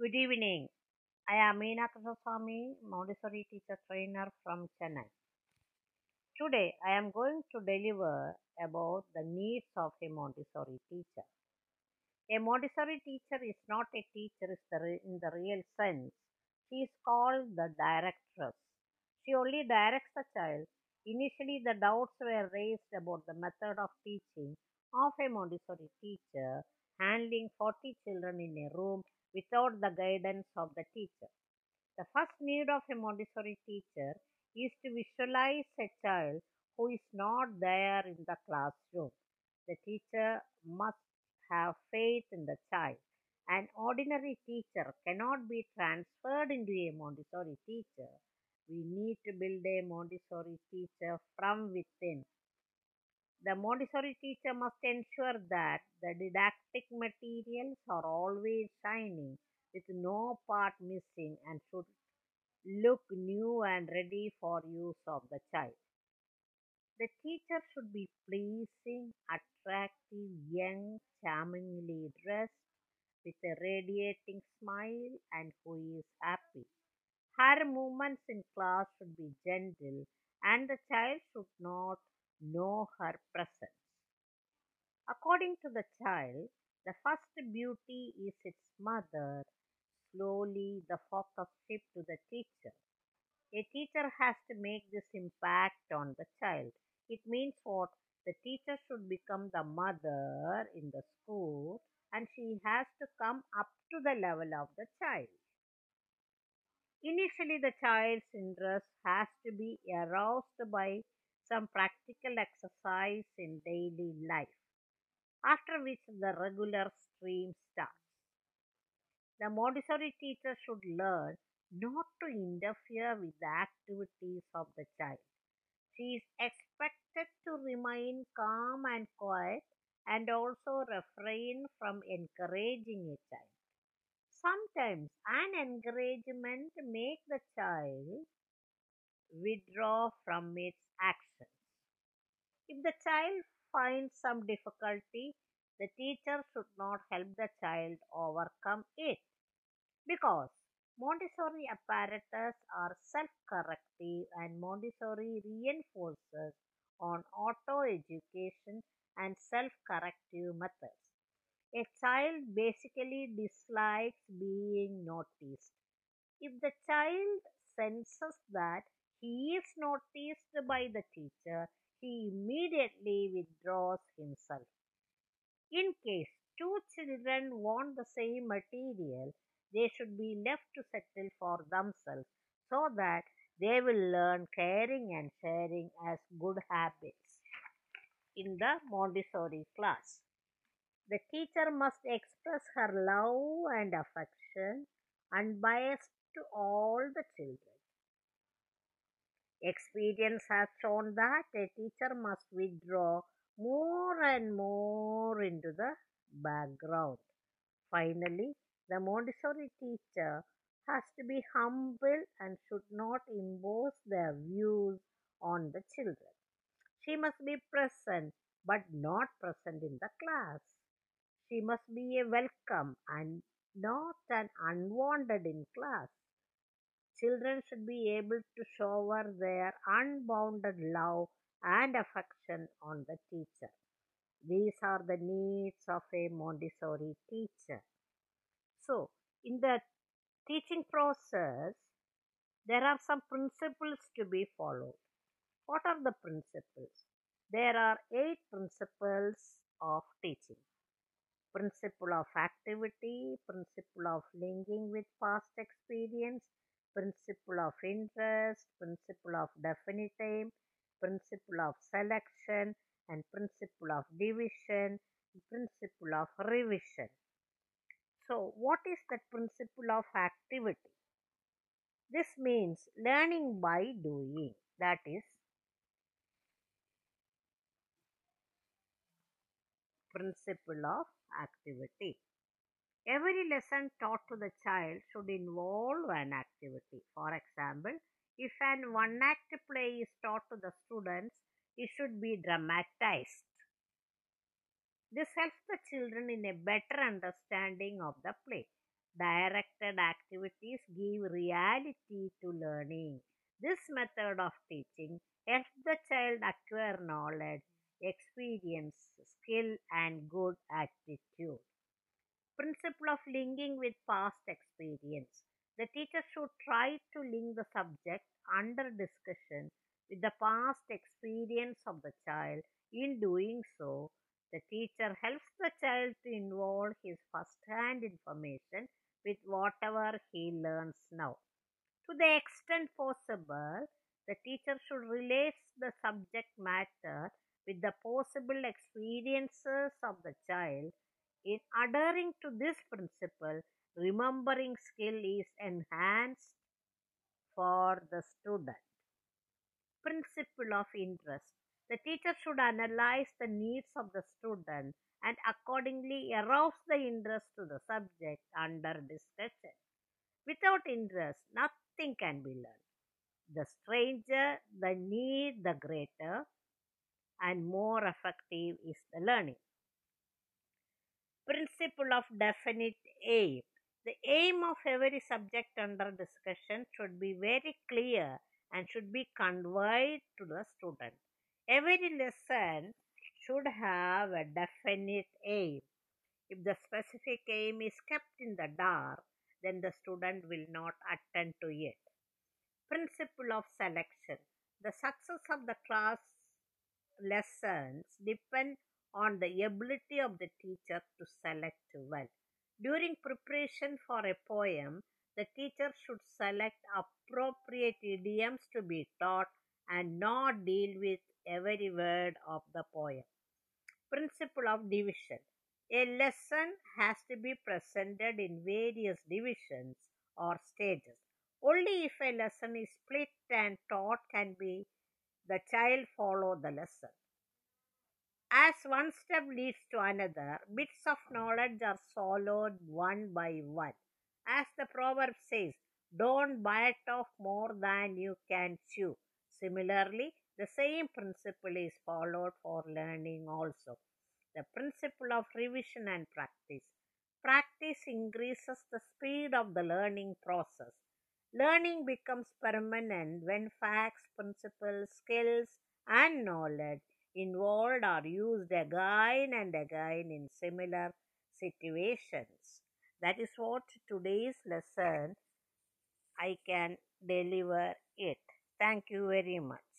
Good evening. I am Meena Krishnaswamy, Montessori teacher trainer from Chennai. Today I am going to deliver about the needs of a Montessori teacher. A Montessori teacher is not a teacher in the real sense. She is called the directress. She only directs the child. Initially, the doubts were raised about the method of teaching of a Montessori teacher handling 40 children in a room without the guidance of the teacher. The first need of a Montessori teacher is to visualize a child who is not there in the classroom. The teacher must have faith in the child. An ordinary teacher cannot be transferred into a Montessori teacher. We need to build a Montessori teacher from within. The Montessori teacher must ensure that the didactic materials are always shining with no part missing and should look new and ready for use of the child. The teacher should be pleasing, attractive, young, charmingly dressed, with a radiating smile, and who is happy. Her movements in class should be gentle, and the child should not know her presence. According to the child, the first beauty is its mother. Slowly, the shifts to the teacher. A teacher has to make this impact on the child. It means what? The teacher should become the mother in the school and she has to come up to the level of the child. Initially, the child's interest has to be aroused by some practical exercise in daily life, after which the regular stream starts. The Montessori teacher should learn not to interfere with the activities of the child. She is expected to remain calm and quiet and also refrain from encouraging a child. Sometimes an encouragement makes the child withdraw from its actions. If the child finds some difficulty, the teacher should not help the child overcome it because Montessori apparatus are self-corrective and Montessori reinforces on auto education and self-corrective methods. A child basically dislikes being noticed. If the child senses that he is noticed by the teacher, he immediately withdraws himself. In case two children want the same material, they should be left to settle for themselves so that they will learn caring and sharing as good habits in the Montessori class. The teacher must express her love and affection unbiased to all the children. Experience has shown that a teacher must withdraw more and more into the background. Finally, the Montessori teacher has to be humble and should not impose their views on the children. She must be present but not present in the class. She must be a welcome and not an unwanted in class. Children should be able to shower their unbounded love and affection on the teacher. These are the needs of a Montessori teacher. So, in the teaching process, there are some principles to be followed. What are the principles? There are eight principles of teaching principle of activity, principle of linking with past experience, principle of interest, principle of definite aim, principle of selection, and principle of division, principle of revision. So, what is that principle of activity? This means learning by doing. That is, principle of activity. Every lesson taught to the child should involve an activity. For example, if an one act play is taught to the students, it should be dramatized. This helps the children in a better understanding of the play. directed activities give reality to learning. This method of teaching helps the child acquire knowledge, experience, skill, and good attitude. Linking with past experience. The teacher should try to link the subject under discussion with the past experience of the child. In doing so, the teacher helps the child to involve his first hand information with whatever he learns now. To the extent possible, the teacher should relate the subject matter with the possible experiences of the child. In adhering to this principle, remembering skill is enhanced for the student. Principle of interest. The teacher should analyze the needs of the student and accordingly arouse the interest to the subject under discussion. Without interest, nothing can be learned. The stranger the need, the greater and more effective is the learning. Principle of definite aim. The aim of every subject under discussion should be very clear and should be conveyed to the student. Every lesson should have a definite aim. If the specific aim is kept in the dark, then the student will not attend to it. Principle of selection. The success of the class lessons depend on the ability of the teacher to select well. During preparation for a poem, the teacher should select appropriate idioms to be taught and not deal with every word of the poem. Principle of division. A lesson has to be presented in various divisions or stages. Only if a lesson is split and taught can be the child follow the lesson. As one step leads to another, bits of knowledge are swallowed one by one. As the proverb says, don't bite off more than you can chew. Similarly, the same principle is followed for learning also. The principle of revision and practice. Practice increases the speed of the learning process. Learning becomes permanent when facts, principles, skills, and knowledge involved are used again and again in similar situations. That is what today's lesson I can deliver it. Thank you very much.